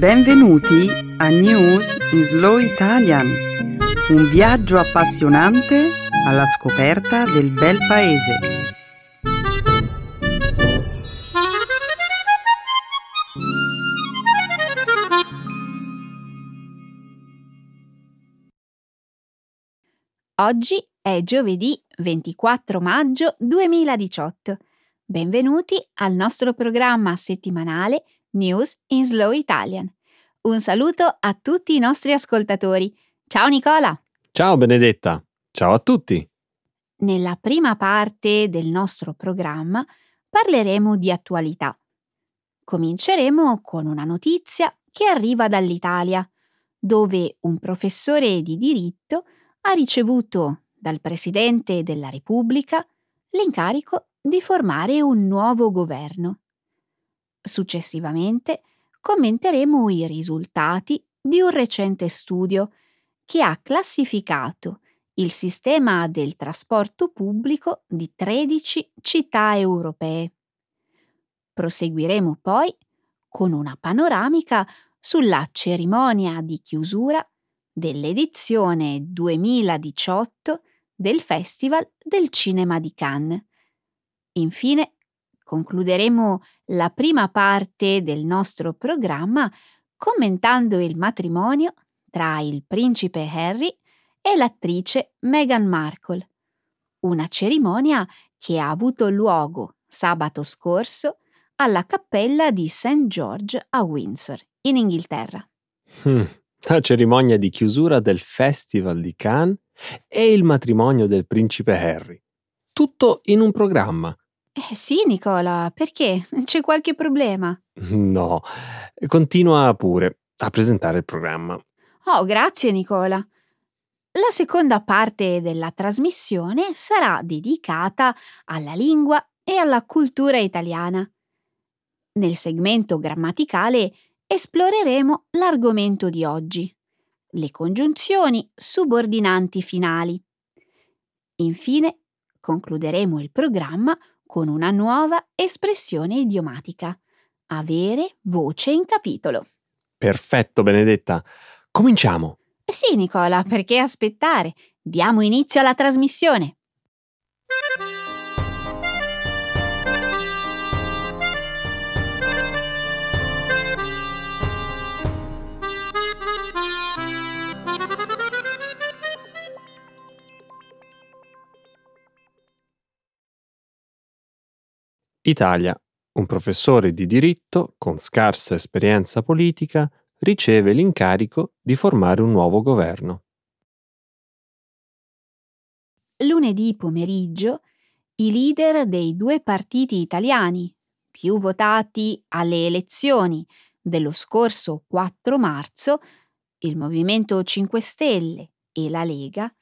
Benvenuti a News in Slow Italian, un viaggio appassionante alla scoperta del bel paese. Oggi è giovedì 24 maggio 2018. Benvenuti al nostro programma settimanale News in Slow Italian. Un saluto a tutti i nostri ascoltatori. Ciao Nicola! Ciao Benedetta! Ciao a tutti! Nella prima parte del nostro programma parleremo di attualità. Cominceremo con una notizia che arriva dall'Italia, dove un professore di diritto ha ricevuto dal Presidente della Repubblica l'incarico di formare un nuovo governo. Successivamente commenteremo i risultati di un recente studio che ha classificato il sistema del trasporto pubblico di 13 città europee. Proseguiremo poi con una panoramica sulla cerimonia di chiusura dell'edizione 2018 del Festival del Cinema di Cannes. Infine concluderemo la prima parte del nostro programma commentando il matrimonio tra il principe Harry e l'attrice Meghan Markle, una cerimonia che ha avuto luogo sabato scorso alla cappella di St. George a Windsor, in Inghilterra. Hmm, la cerimonia di chiusura del Festival di Cannes e il matrimonio del principe Harry. Tutto in un programma. Eh sì, Nicola, perché? C'è qualche problema? No, continua pure a presentare il programma. Oh, grazie, Nicola. La seconda parte della trasmissione sarà dedicata alla lingua e alla cultura italiana. Nel segmento grammaticale esploreremo l'argomento di oggi, le congiunzioni subordinanti finali. Infine, concluderemo il programma con una nuova espressione idiomatica. Avere voce in capitolo. Perfetto, Benedetta. Cominciamo. Sì, Nicola, perché aspettare? Diamo inizio alla trasmissione. Italia. Un professore di diritto con scarsa esperienza politica riceve l'incarico di formare un nuovo governo. Lunedì pomeriggio i leader dei due partiti italiani più votati alle elezioni dello scorso 4 marzo, il Movimento 5 Stelle e la Lega,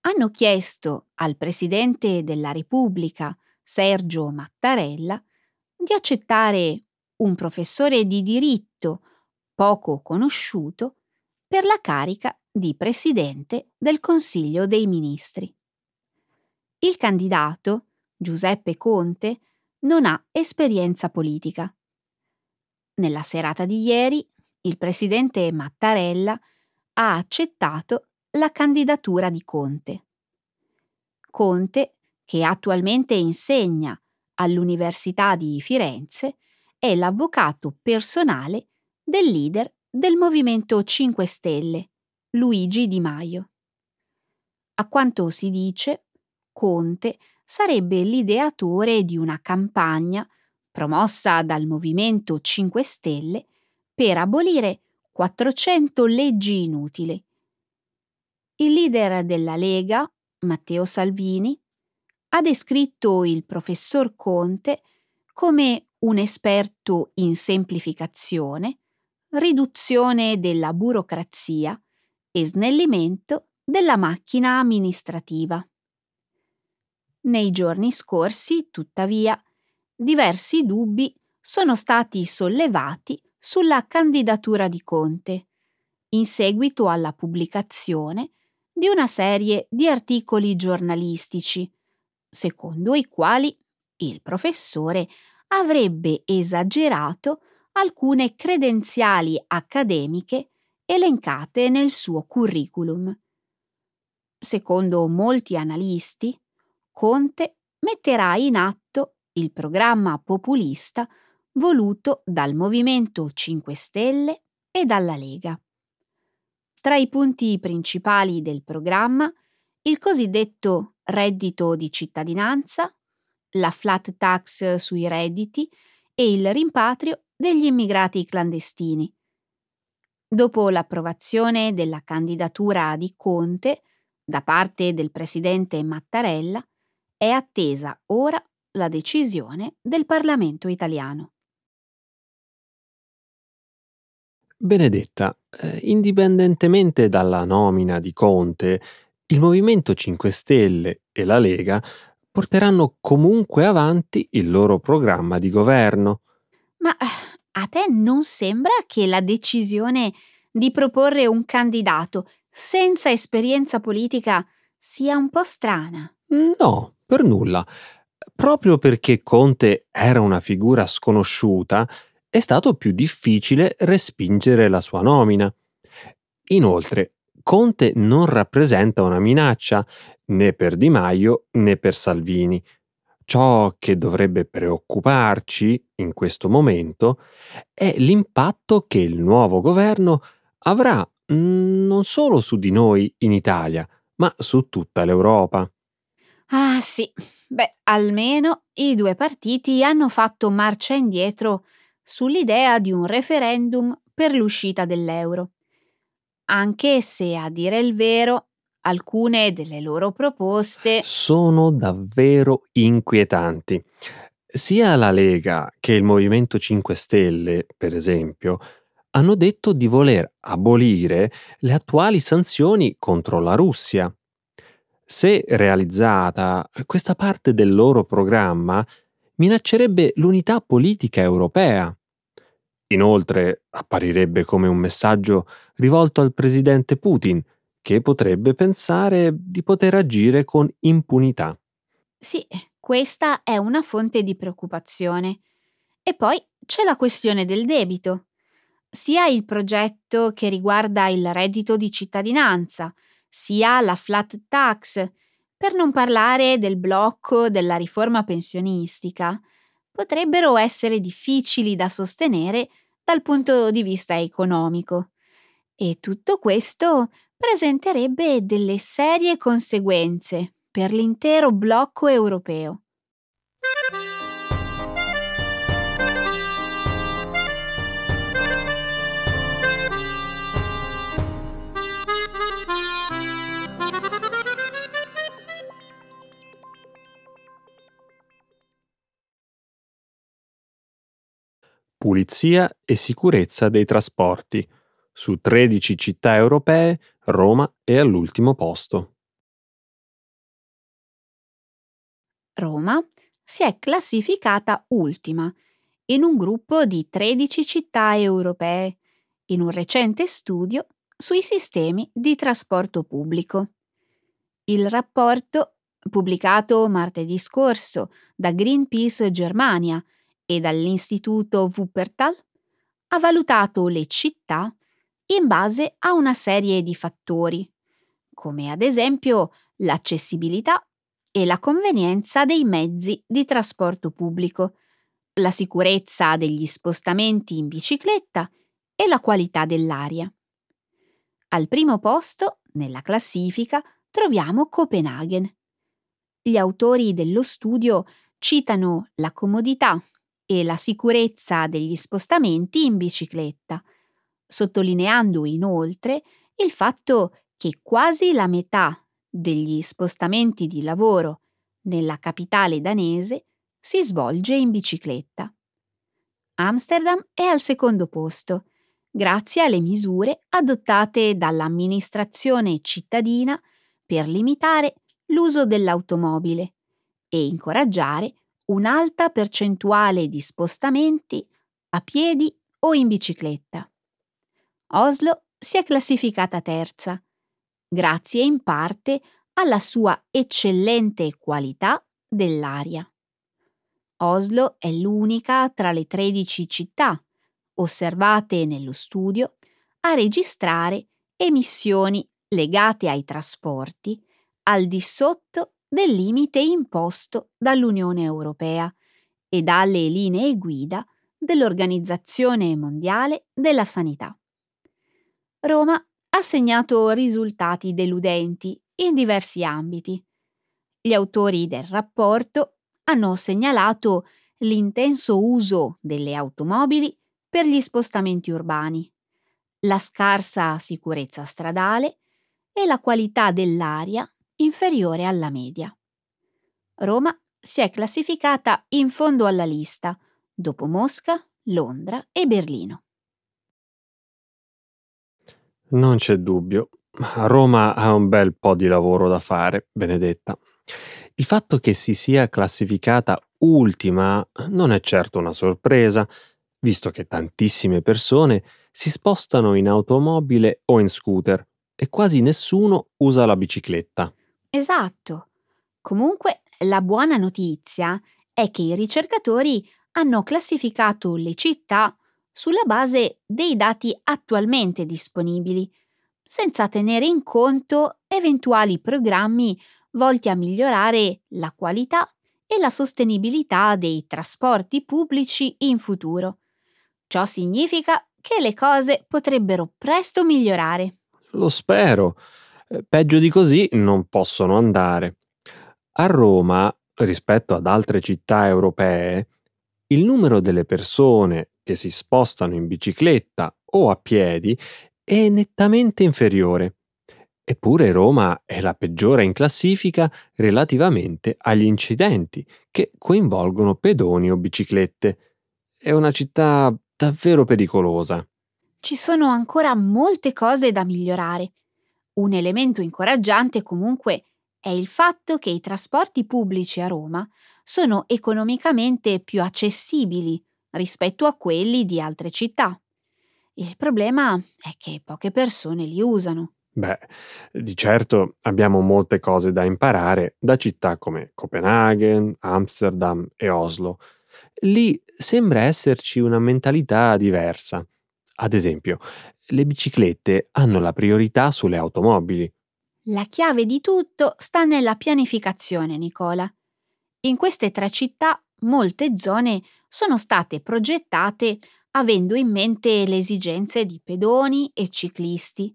hanno chiesto al Presidente della Repubblica, Sergio Mattarella, di accettare un professore di diritto poco conosciuto per la carica di Presidente del Consiglio dei Ministri. Il candidato, Giuseppe Conte, non ha esperienza politica. Nella serata di ieri, il presidente Mattarella ha accettato la candidatura di Conte. Conte, che attualmente insegna all'Università di Firenze, è l'avvocato personale del leader del Movimento 5 Stelle, Luigi Di Maio. A quanto si dice, Conte sarebbe l'ideatore di una campagna promossa dal Movimento 5 Stelle per abolire 400 leggi inutili. Il leader della Lega, Matteo Salvini, ha descritto il professor Conte come un esperto in semplificazione, riduzione della burocrazia e snellimento della macchina amministrativa. Nei giorni scorsi, tuttavia, diversi dubbi sono stati sollevati sulla candidatura di Conte, in seguito alla pubblicazione di una serie di articoli giornalistici, secondo i quali il professore avrebbe esagerato alcune credenziali accademiche elencate nel suo curriculum. Secondo molti analisti, Conte metterà in atto il programma populista voluto dal Movimento 5 Stelle e dalla Lega. Tra i punti principali del programma, il cosiddetto reddito di cittadinanza, la flat tax sui redditi e il rimpatrio degli immigrati clandestini. Dopo l'approvazione della candidatura di Conte da parte del presidente Mattarella, è attesa ora la decisione del Parlamento italiano. Benedetta, eh, indipendentemente dalla nomina di Conte, il Movimento 5 Stelle e la Lega porteranno comunque avanti il loro programma di governo. Ma eh, a te non sembra che la decisione di proporre un candidato senza esperienza politica sia un po' strana? No, per nulla. Proprio perché Conte era una figura sconosciuta, è stato più difficile respingere la sua nomina. Inoltre, Conte non rappresenta una minaccia né per Di Maio né per Salvini. Ciò che dovrebbe preoccuparci in questo momento è l'impatto che il nuovo governo avrà mm, non solo su di noi in Italia, ma su tutta l'Europa. Ah sì, beh, almeno i due partiti hanno fatto marcia indietro sull'idea di un referendum per l'uscita dell'euro, anche se a dire il vero alcune delle loro proposte sono davvero inquietanti. Sia la Lega che il Movimento 5 Stelle, per esempio, hanno detto di voler abolire le attuali sanzioni contro la Russia. Se realizzata, questa parte del loro programma minaccerebbe l'unità politica europea. Inoltre apparirebbe come un messaggio rivolto al presidente Putin, che potrebbe pensare di poter agire con impunità. Sì, questa è una fonte di preoccupazione. E poi c'è la questione del debito. Sia il progetto che riguarda il reddito di cittadinanza, sia la flat tax, per non parlare del blocco della riforma pensionistica, potrebbero essere difficili da sostenere dal punto di vista economico. E tutto questo presenterebbe delle serie conseguenze per l'intero blocco europeo. Pulizia e sicurezza dei trasporti. Su 13 città europee, Roma è all'ultimo posto. Roma si è classificata ultima in un gruppo di 13 città europee in un recente studio sui sistemi di trasporto pubblico. Il rapporto, pubblicato martedì scorso da Greenpeace Germania e dall'Istituto Wuppertal ha valutato le città in base a una serie di fattori, come ad esempio l'accessibilità e la convenienza dei mezzi di trasporto pubblico, la sicurezza degli spostamenti in bicicletta e la qualità dell'aria. Al primo posto, nella classifica, troviamo Copenaghen. Gli autori dello studio citano la comodità e la sicurezza degli spostamenti in bicicletta, sottolineando inoltre il fatto che quasi la metà degli spostamenti di lavoro nella capitale danese si svolge in bicicletta. Amsterdam è al secondo posto, grazie alle misure adottate dall'amministrazione cittadina per limitare l'uso dell'automobile e incoraggiare un'alta percentuale di spostamenti a piedi o in bicicletta. Oslo si è classificata terza, grazie in parte alla sua eccellente qualità dell'aria. Oslo è l'unica tra le 13 città osservate nello studio a registrare emissioni legate ai trasporti al di sotto del limite imposto dall'Unione Europea e dalle linee guida dell'Organizzazione Mondiale della Sanità. Roma ha segnato risultati deludenti in diversi ambiti. Gli autori del rapporto hanno segnalato l'intenso uso delle automobili per gli spostamenti urbani, la scarsa sicurezza stradale e la qualità dell'aria inferiore alla media. Roma si è classificata in fondo alla lista, dopo Mosca, Londra e Berlino. Non c'è dubbio, ma Roma ha un bel po' di lavoro da fare, Benedetta. Il fatto che si sia classificata ultima non è certo una sorpresa, visto che tantissime persone si spostano in automobile o in scooter e quasi nessuno usa la bicicletta. Esatto. Comunque, la buona notizia è che i ricercatori hanno classificato le città sulla base dei dati attualmente disponibili, senza tenere in conto eventuali programmi volti a migliorare la qualità e la sostenibilità dei trasporti pubblici in futuro. Ciò significa che le cose potrebbero presto migliorare. Lo spero. Eh, peggio di così non possono andare. A Roma, rispetto ad altre città europee, il numero delle persone che si spostano in bicicletta o a piedi è nettamente inferiore. Eppure Roma è la peggiore in classifica relativamente agli incidenti che coinvolgono pedoni o biciclette. È una città davvero pericolosa. Ci sono ancora molte cose da migliorare. Un elemento incoraggiante comunque è il fatto che i trasporti pubblici a Roma sono economicamente più accessibili rispetto a quelli di altre città. Il problema è che poche persone li usano. Beh, di certo abbiamo molte cose da imparare da città come Copenaghen, Amsterdam e Oslo. Lì sembra esserci una mentalità diversa. Ad esempio, le biciclette hanno la priorità sulle automobili. La chiave di tutto sta nella pianificazione, Nicola. In queste tre città molte zone sono state progettate avendo in mente le esigenze di pedoni e ciclisti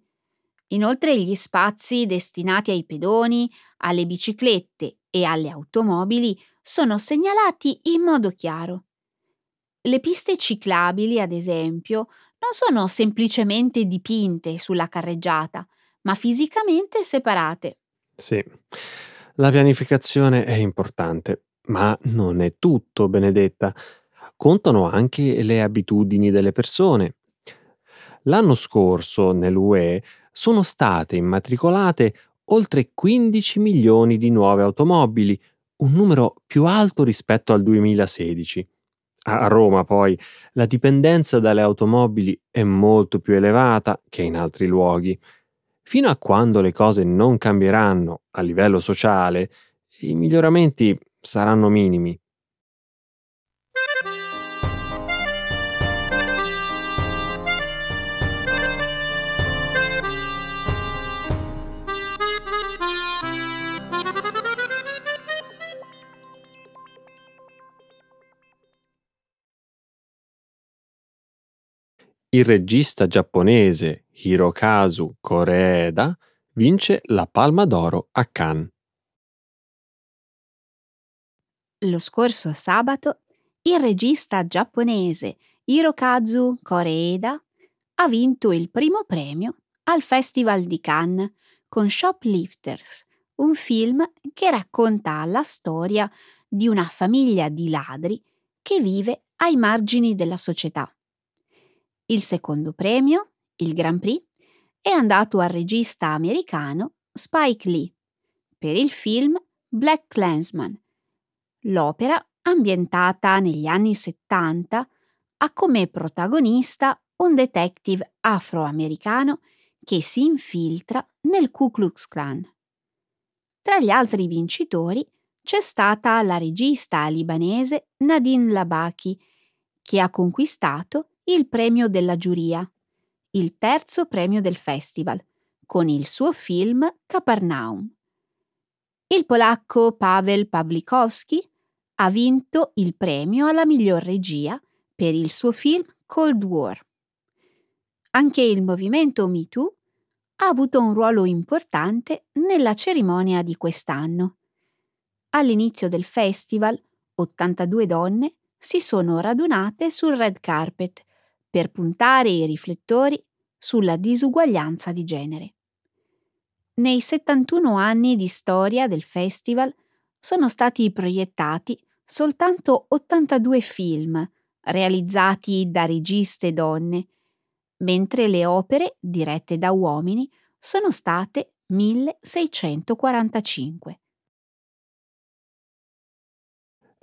Inoltre gli spazi destinati ai pedoni, alle biciclette e alle automobili sono segnalati in modo chiaro. Le piste ciclabili, ad esempio, non sono semplicemente dipinte sulla carreggiata, ma fisicamente separate. Sì, la pianificazione è importante, ma non è tutto, Benedetta. Contano anche le abitudini delle persone. L'anno scorso nell'UE sono state immatricolate oltre 15 milioni di nuove automobili, un numero più alto rispetto al 2016. A Roma poi la dipendenza dalle automobili è molto più elevata che in altri luoghi. Fino a quando le cose non cambieranno a livello sociale, i miglioramenti saranno minimi. Il regista giapponese Hirokazu Koreeda vince la Palma d'Oro a Cannes. Lo scorso sabato il regista giapponese Hirokazu Koreeda ha vinto il primo premio al Festival di Cannes con Shoplifters, un film che racconta la storia di una famiglia di ladri che vive ai margini della società. Il secondo premio, il Grand Prix, è andato al regista americano Spike Lee per il film Black Clansman. L'opera, ambientata negli anni 70, ha come protagonista un detective afroamericano che si infiltra nel Ku Klux Klan. Tra gli altri vincitori c'è stata la regista libanese Nadine Labaki, che ha conquistato il premio della giuria, il terzo premio del festival, con il suo film Capernaum. Il polacco Paweł Pawlikowski ha vinto il premio alla miglior regia per il suo film Cold War. Anche il movimento MeToo ha avuto un ruolo importante nella cerimonia di quest'anno. All'inizio del festival, 82 donne si sono radunate sul red carpet per puntare i riflettori sulla disuguaglianza di genere. Nei 71 anni di storia del festival sono stati proiettati soltanto 82 film realizzati da registe donne mentre le opere dirette da uomini sono state 1645.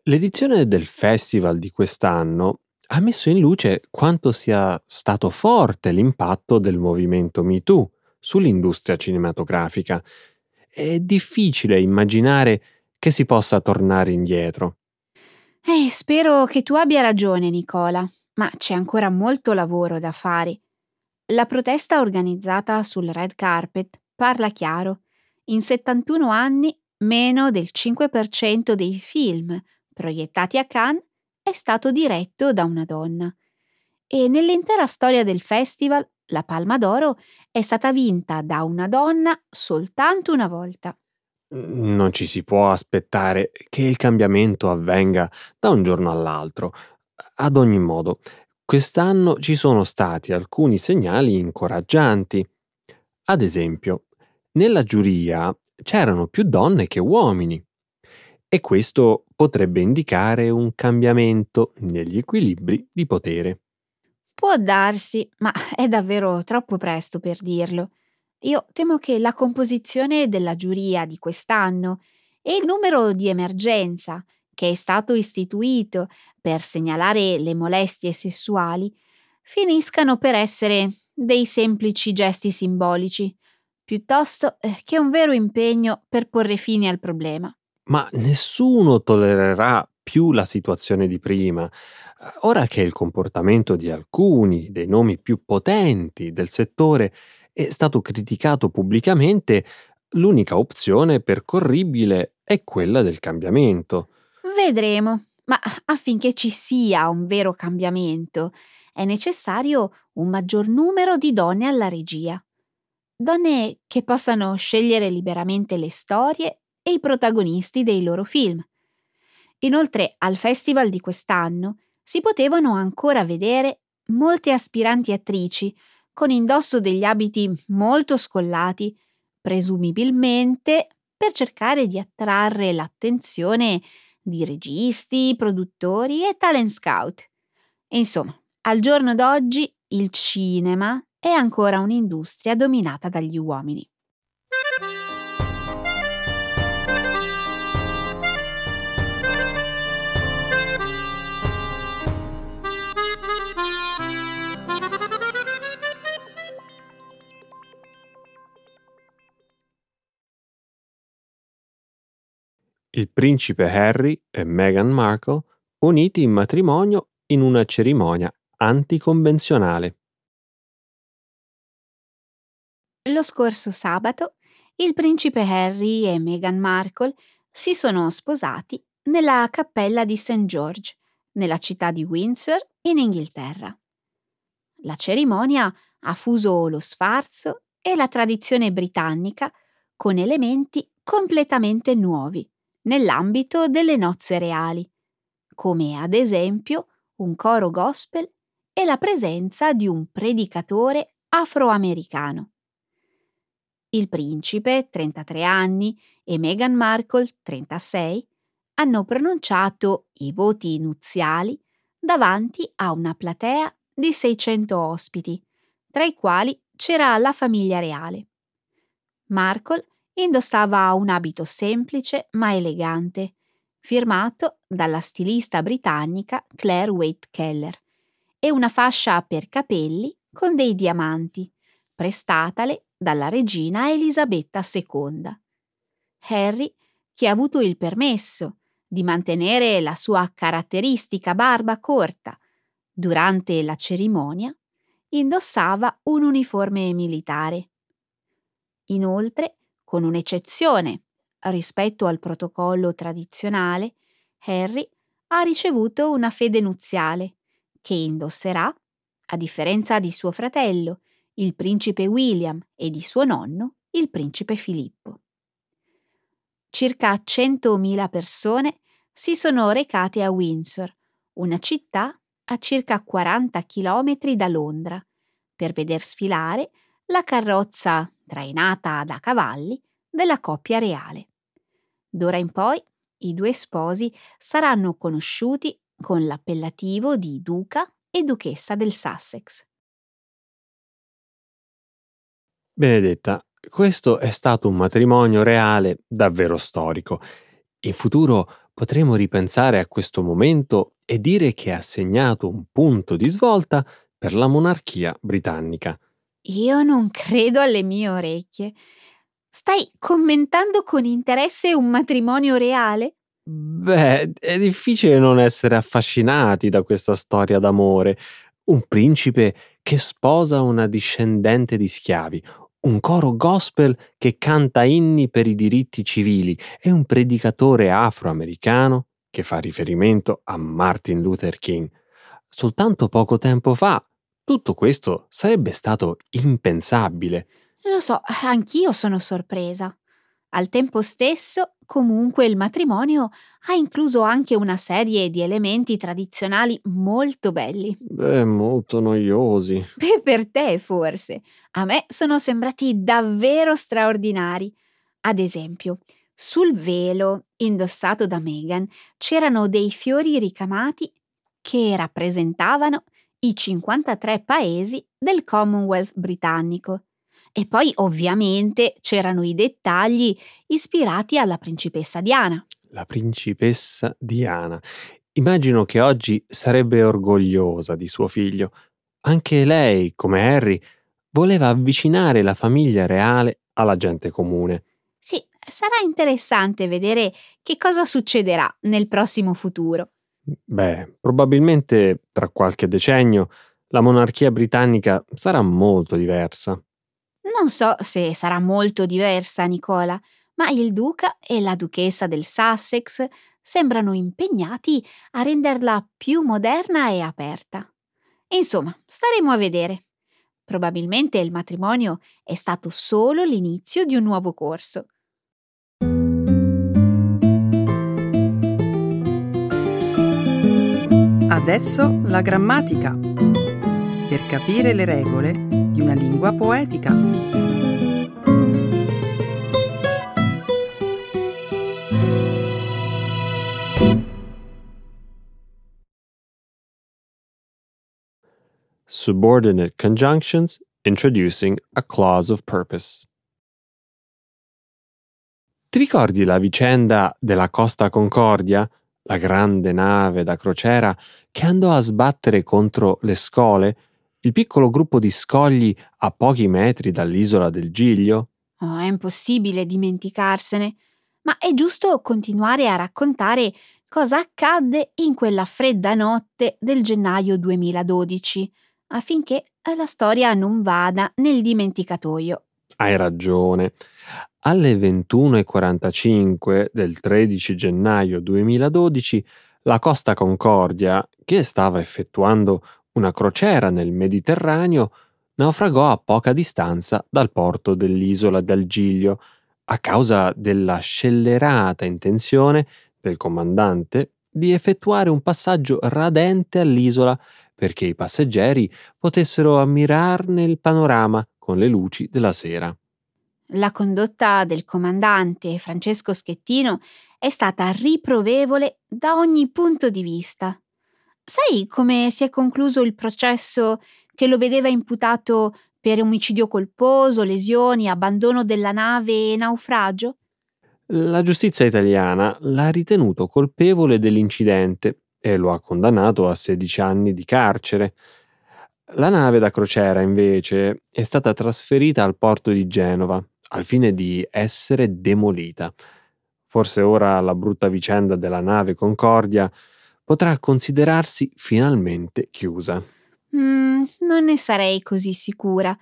L'edizione del festival di quest'anno ha messo in luce quanto sia stato forte l'impatto del movimento MeToo sull'industria cinematografica. È difficile immaginare che si possa tornare indietro. Eh, spero che tu abbia ragione, Nicola, ma c'è ancora molto lavoro da fare. La protesta organizzata sul red carpet parla chiaro. In 71 anni meno del 5% dei film proiettati a Cannes è stato diretto da una donna. E nell'intera storia del festival la Palma d'Oro è stata vinta da una donna soltanto una volta. Non ci si può aspettare che il cambiamento avvenga da un giorno all'altro. Ad ogni modo, Quest'anno ci sono stati alcuni segnali incoraggianti. Ad esempio, nella giuria c'erano più donne che uomini e questo potrebbe indicare un cambiamento negli equilibri di potere. Può darsi, ma è davvero troppo presto per dirlo. Io temo che la composizione della giuria di quest'anno e il numero di emergenza che è stato istituito per segnalare le molestie sessuali finiscano per essere dei semplici gesti simbolici, piuttosto eh, che un vero impegno per porre fine al problema. Ma nessuno tollererà più la situazione di prima. Ora che il comportamento di alcuni dei nomi più potenti del settore è stato criticato pubblicamente, l'unica opzione percorribile è quella del cambiamento. Vedremo, ma affinché ci sia un vero cambiamento è necessario un maggior numero di donne alla regia. Donne che possano scegliere liberamente le storie e i protagonisti dei loro film. Inoltre al festival di quest'anno si potevano ancora vedere molte aspiranti attrici con indosso degli abiti molto scollati, presumibilmente per cercare di attrarre l'attenzione di registi, produttori e talent scout. Insomma, al giorno d'oggi il cinema è ancora un'industria dominata dagli uomini. Il principe Harry e Meghan Markle uniti in matrimonio in una cerimonia anticonvenzionale. Lo scorso sabato il principe Harry e Meghan Markle si sono sposati nella cappella di St. George, nella città di Windsor, in Inghilterra. La cerimonia ha fuso lo sfarzo e la tradizione britannica con elementi completamente nuovi nell'ambito delle nozze reali, come ad esempio un coro gospel e la presenza di un predicatore afroamericano. Il principe, 33 anni, e Meghan Markle, 36, hanno pronunciato i voti nuziali davanti a una platea di 600 ospiti, tra i quali c'era la famiglia reale. Markle indossava un abito semplice ma elegante, firmato dalla stilista britannica Claire Waite Keller, e una fascia per capelli con dei diamanti, prestatale dalla regina Elisabetta II. Harry, che ha avuto il permesso di mantenere la sua caratteristica barba corta, Durante la cerimonia indossava un uniforme militare. Inoltre, con un'eccezione rispetto al protocollo tradizionale, Harry ha ricevuto una fede nuziale che indosserà, a differenza di suo fratello, il principe William e di suo nonno, il principe Filippo. Circa 100.000 persone si sono recate a Windsor, una città a circa 40 km da Londra, per veder sfilare la carrozza trainata da cavalli della coppia reale. D'ora in poi i due sposi saranno conosciuti con l'appellativo di duca e duchessa del Sussex. Benedetta, questo è stato un matrimonio reale davvero storico. In futuro potremo ripensare a questo momento e dire che ha segnato un punto di svolta per la monarchia britannica. Io non credo alle mie orecchie. Stai commentando con interesse un matrimonio reale? Beh, è difficile non essere affascinati da questa storia d'amore. Un principe che sposa una discendente di schiavi, un coro gospel che canta inni per i diritti civili e un predicatore afroamericano che fa riferimento a Martin Luther King. Soltanto poco tempo fa tutto questo sarebbe stato impensabile. Lo so, anch'io sono sorpresa. Al tempo stesso, comunque, il matrimonio ha incluso anche una serie di elementi tradizionali molto belli. Beh, molto noiosi. Beh, per te forse. A me sono sembrati davvero straordinari. Ad esempio, sul velo indossato da Meghan c'erano dei fiori ricamati che rappresentavano i 53 paesi del Commonwealth britannico e poi ovviamente c'erano i dettagli ispirati alla principessa Diana. La principessa Diana. Immagino che oggi sarebbe orgogliosa di suo figlio. Anche lei, come Harry, voleva avvicinare la famiglia reale alla gente comune. Sì, sarà interessante vedere che cosa succederà nel prossimo futuro. Beh, probabilmente tra qualche decennio la monarchia britannica sarà molto diversa. Non so se sarà molto diversa, Nicola, ma il duca e la duchessa del Sussex sembrano impegnati a renderla più moderna e aperta. Insomma, staremo a vedere. Probabilmente il matrimonio è stato solo l'inizio di un nuovo corso. Adesso la grammatica. Per capire le regole di una lingua poetica. Subordinate conjunctions introducing a clause of purpose. Ti ricordi la vicenda della Costa Concordia? la grande nave da crociera che andò a sbattere contro le scole, il piccolo gruppo di scogli a pochi metri dall'isola del Giglio? Oh, è impossibile dimenticarsene, ma è giusto continuare a raccontare cosa accadde in quella fredda notte del gennaio 2012, affinché la storia non vada nel dimenticatoio. Hai ragione. Alle 21.45 del 13 gennaio 2012 la Costa Concordia, che stava effettuando una crociera nel Mediterraneo, naufragò a poca distanza dal porto dell'isola del Giglio a causa della scellerata intenzione del comandante di effettuare un passaggio radente all'isola perché i passeggeri potessero ammirarne il panorama con le luci della sera. La condotta del comandante Francesco Schettino è stata riprovevole da ogni punto di vista. Sai come si è concluso il processo che lo vedeva imputato per omicidio colposo, lesioni, abbandono della nave e naufragio? La giustizia italiana l'ha ritenuto colpevole dell'incidente e lo ha condannato a 16 anni di carcere. La nave da crociera, invece, è stata trasferita al porto di Genova al fine di essere demolita. Forse ora la brutta vicenda della nave Concordia potrà considerarsi finalmente chiusa. Mm, non ne sarei così sicura.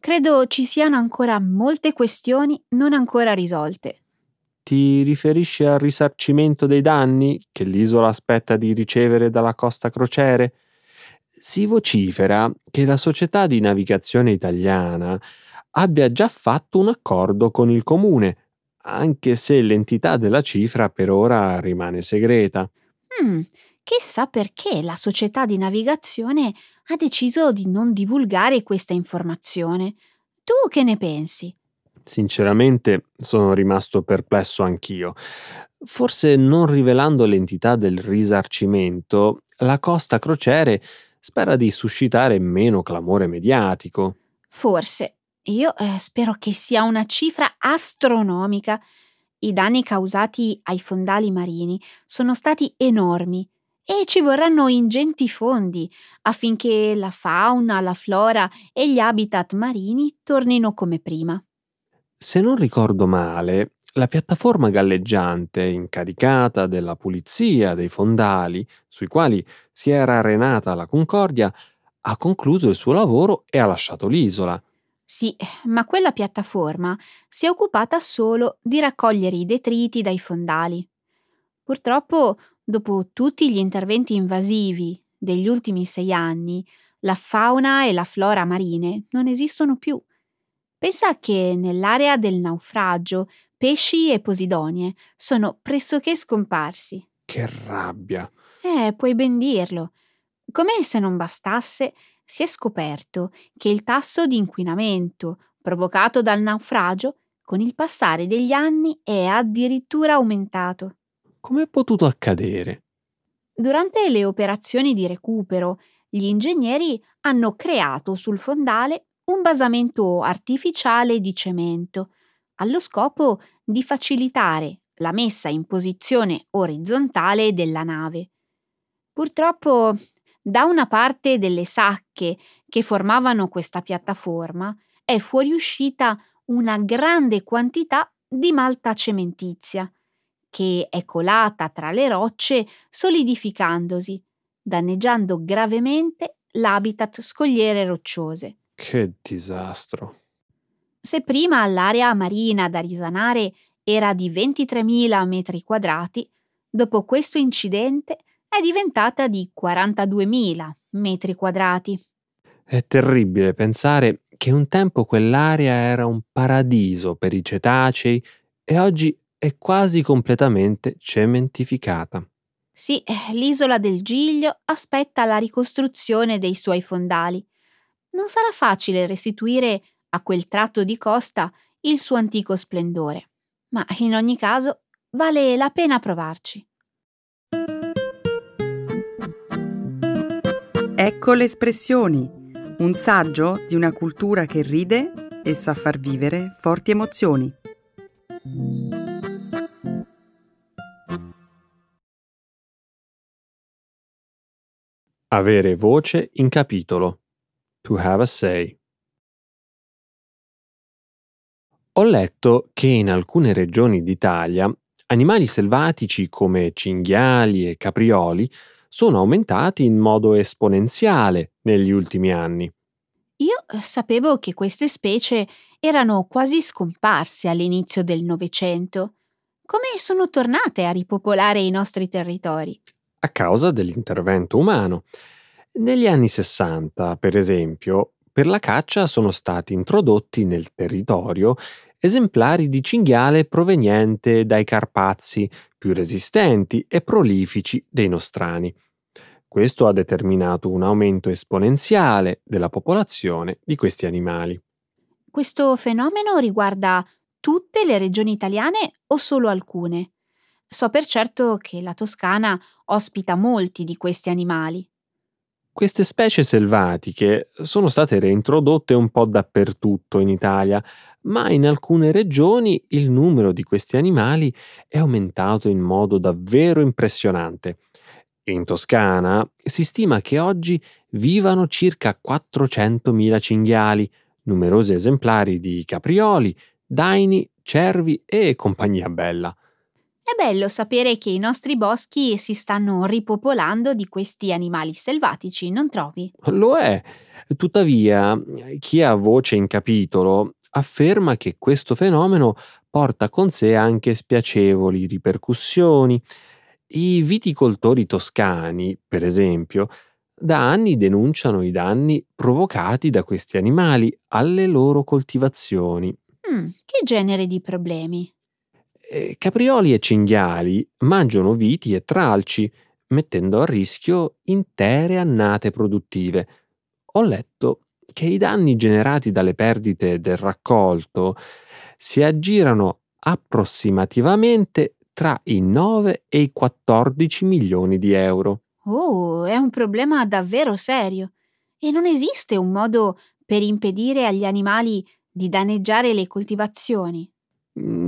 Credo ci siano ancora molte questioni non ancora risolte. Ti riferisci al risarcimento dei danni che l'isola aspetta di ricevere dalla Costa Crociere? Si vocifera che la società di navigazione italiana abbia già fatto un accordo con il comune, anche se l'entità della cifra per ora rimane segreta. Mm, chissà perché la società di navigazione ha deciso di non divulgare questa informazione. Tu che ne pensi? Sinceramente sono rimasto perplesso anch'io. Forse non rivelando l'entità del risarcimento, la Costa Crociere spera di suscitare meno clamore mediatico. Forse. Io eh, spero che sia una cifra astronomica. I danni causati ai fondali marini sono stati enormi e ci vorranno ingenti fondi affinché la fauna, la flora e gli habitat marini tornino come prima. Se non ricordo male, la piattaforma galleggiante incaricata della pulizia dei fondali, sui quali si era arenata la Concordia, ha concluso il suo lavoro e ha lasciato l'isola. Sì, ma quella piattaforma si è occupata solo di raccogliere i detriti dai fondali. Purtroppo, dopo tutti gli interventi invasivi degli ultimi sei anni, la fauna e la flora marine non esistono più. Pensa che nell'area del naufragio pesci e posidonie sono pressoché scomparsi. Che rabbia! Eh, puoi ben dirlo. Come se non bastasse, si è scoperto che il tasso di inquinamento provocato dal naufragio con il passare degli anni è addirittura aumentato. Come è potuto accadere? Durante le operazioni di recupero, gli ingegneri hanno creato sul fondale un basamento artificiale di cemento, allo scopo di facilitare la messa in posizione orizzontale della nave. Purtroppo da una parte delle sacche che formavano questa piattaforma è fuoriuscita una grande quantità di malta cementizia, che è colata tra le rocce solidificandosi, danneggiando gravemente l'habitat scogliere rocciose. Che disastro. Se prima l'area marina da risanare era di 23.000 metri quadrati, dopo questo incidente è diventata di 42.000 metri quadrati. È terribile pensare che un tempo quell'area era un paradiso per i cetacei e oggi è quasi completamente cementificata. Sì, l'isola del Giglio aspetta la ricostruzione dei suoi fondali. Non sarà facile restituire a quel tratto di costa il suo antico splendore, ma in ogni caso vale la pena provarci. Ecco le espressioni, un saggio di una cultura che ride e sa far vivere forti emozioni. Avere voce in capitolo. To have a say. Ho letto che in alcune regioni d'Italia animali selvatici come cinghiali e caprioli sono aumentati in modo esponenziale negli ultimi anni. Io eh, sapevo che queste specie erano quasi scomparse all'inizio del Novecento. Come sono tornate a ripopolare i nostri territori? A causa dell'intervento umano. Negli anni 60, per esempio, per la caccia sono stati introdotti nel territorio esemplari di cinghiale proveniente dai Carpazi, più resistenti e prolifici dei nostrani. Questo ha determinato un aumento esponenziale della popolazione di questi animali. Questo fenomeno riguarda tutte le regioni italiane o solo alcune? So per certo che la Toscana ospita molti di questi animali. Queste specie selvatiche sono state reintrodotte un po' dappertutto in Italia, ma in alcune regioni il numero di questi animali è aumentato in modo davvero impressionante. In Toscana si stima che oggi vivano circa 400.000 cinghiali, numerosi esemplari di caprioli, daini, cervi e compagnia bella. È bello sapere che i nostri boschi si stanno ripopolando di questi animali selvatici, non trovi? Lo è. Tuttavia, chi ha voce in capitolo afferma che questo fenomeno porta con sé anche spiacevoli ripercussioni. I viticoltori toscani, per esempio, da anni denunciano i danni provocati da questi animali alle loro coltivazioni. Mm, che genere di problemi? Eh, Caprioli e cinghiali mangiano viti e tralci, mettendo a rischio intere annate produttive. Ho letto che i danni generati dalle perdite del raccolto si aggirano approssimativamente tra i 9 e i 14 milioni di euro. Oh, è un problema davvero serio. E non esiste un modo per impedire agli animali di danneggiare le coltivazioni.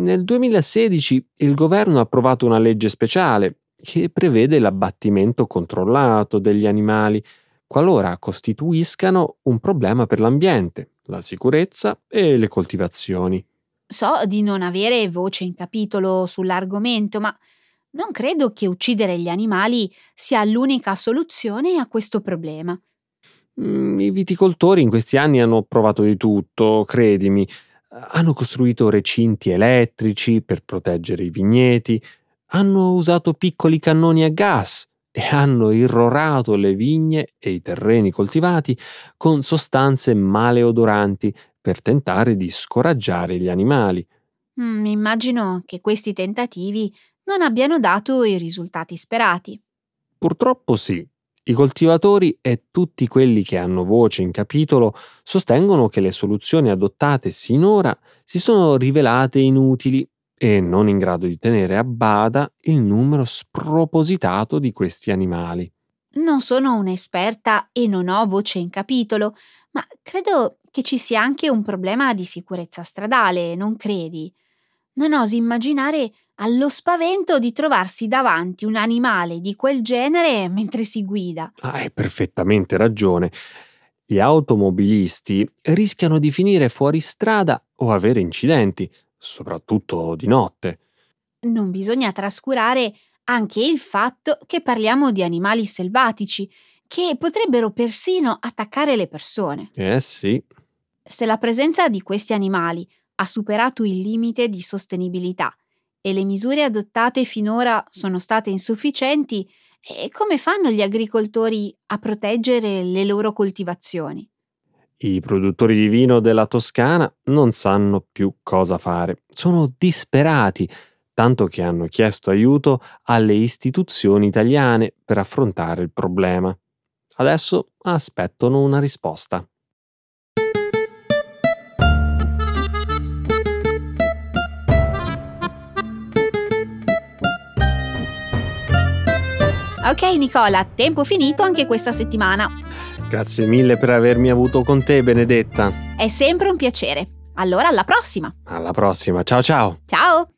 Nel 2016 il governo ha approvato una legge speciale che prevede l'abbattimento controllato degli animali qualora costituiscano un problema per l'ambiente, la sicurezza e le coltivazioni. So di non avere voce in capitolo sull'argomento, ma non credo che uccidere gli animali sia l'unica soluzione a questo problema. Mm, I viticoltori in questi anni hanno provato di tutto, credimi. Hanno costruito recinti elettrici per proteggere i vigneti, hanno usato piccoli cannoni a gas e hanno irrorato le vigne e i terreni coltivati con sostanze maleodoranti per tentare di scoraggiare gli animali. Mm, immagino che questi tentativi non abbiano dato i risultati sperati. Purtroppo sì. I coltivatori e tutti quelli che hanno voce in capitolo sostengono che le soluzioni adottate sinora si sono rivelate inutili e non in grado di tenere a bada il numero spropositato di questi animali. Non sono un'esperta e non ho voce in capitolo, ma credo che ci sia anche un problema di sicurezza stradale, non credi? Non osi immaginare allo spavento di trovarsi davanti un animale di quel genere mentre si guida. Hai perfettamente ragione. Gli automobilisti rischiano di finire fuori strada o avere incidenti, soprattutto di notte. Non bisogna trascurare anche il fatto che parliamo di animali selvatici che potrebbero persino attaccare le persone. Eh sì. Se la presenza di questi animali ha superato il limite di sostenibilità e le misure adottate finora sono state insufficienti, e come fanno gli agricoltori a proteggere le loro coltivazioni? I produttori di vino della Toscana non sanno più cosa fare. Sono disperati, tanto che hanno chiesto aiuto alle istituzioni italiane per affrontare il problema. Adesso aspettano una risposta. Ok Nicola, tempo finito anche questa settimana. Grazie mille per avermi avuto con te, Benedetta. È sempre un piacere. Allora alla prossima. Alla prossima, ciao ciao. Ciao!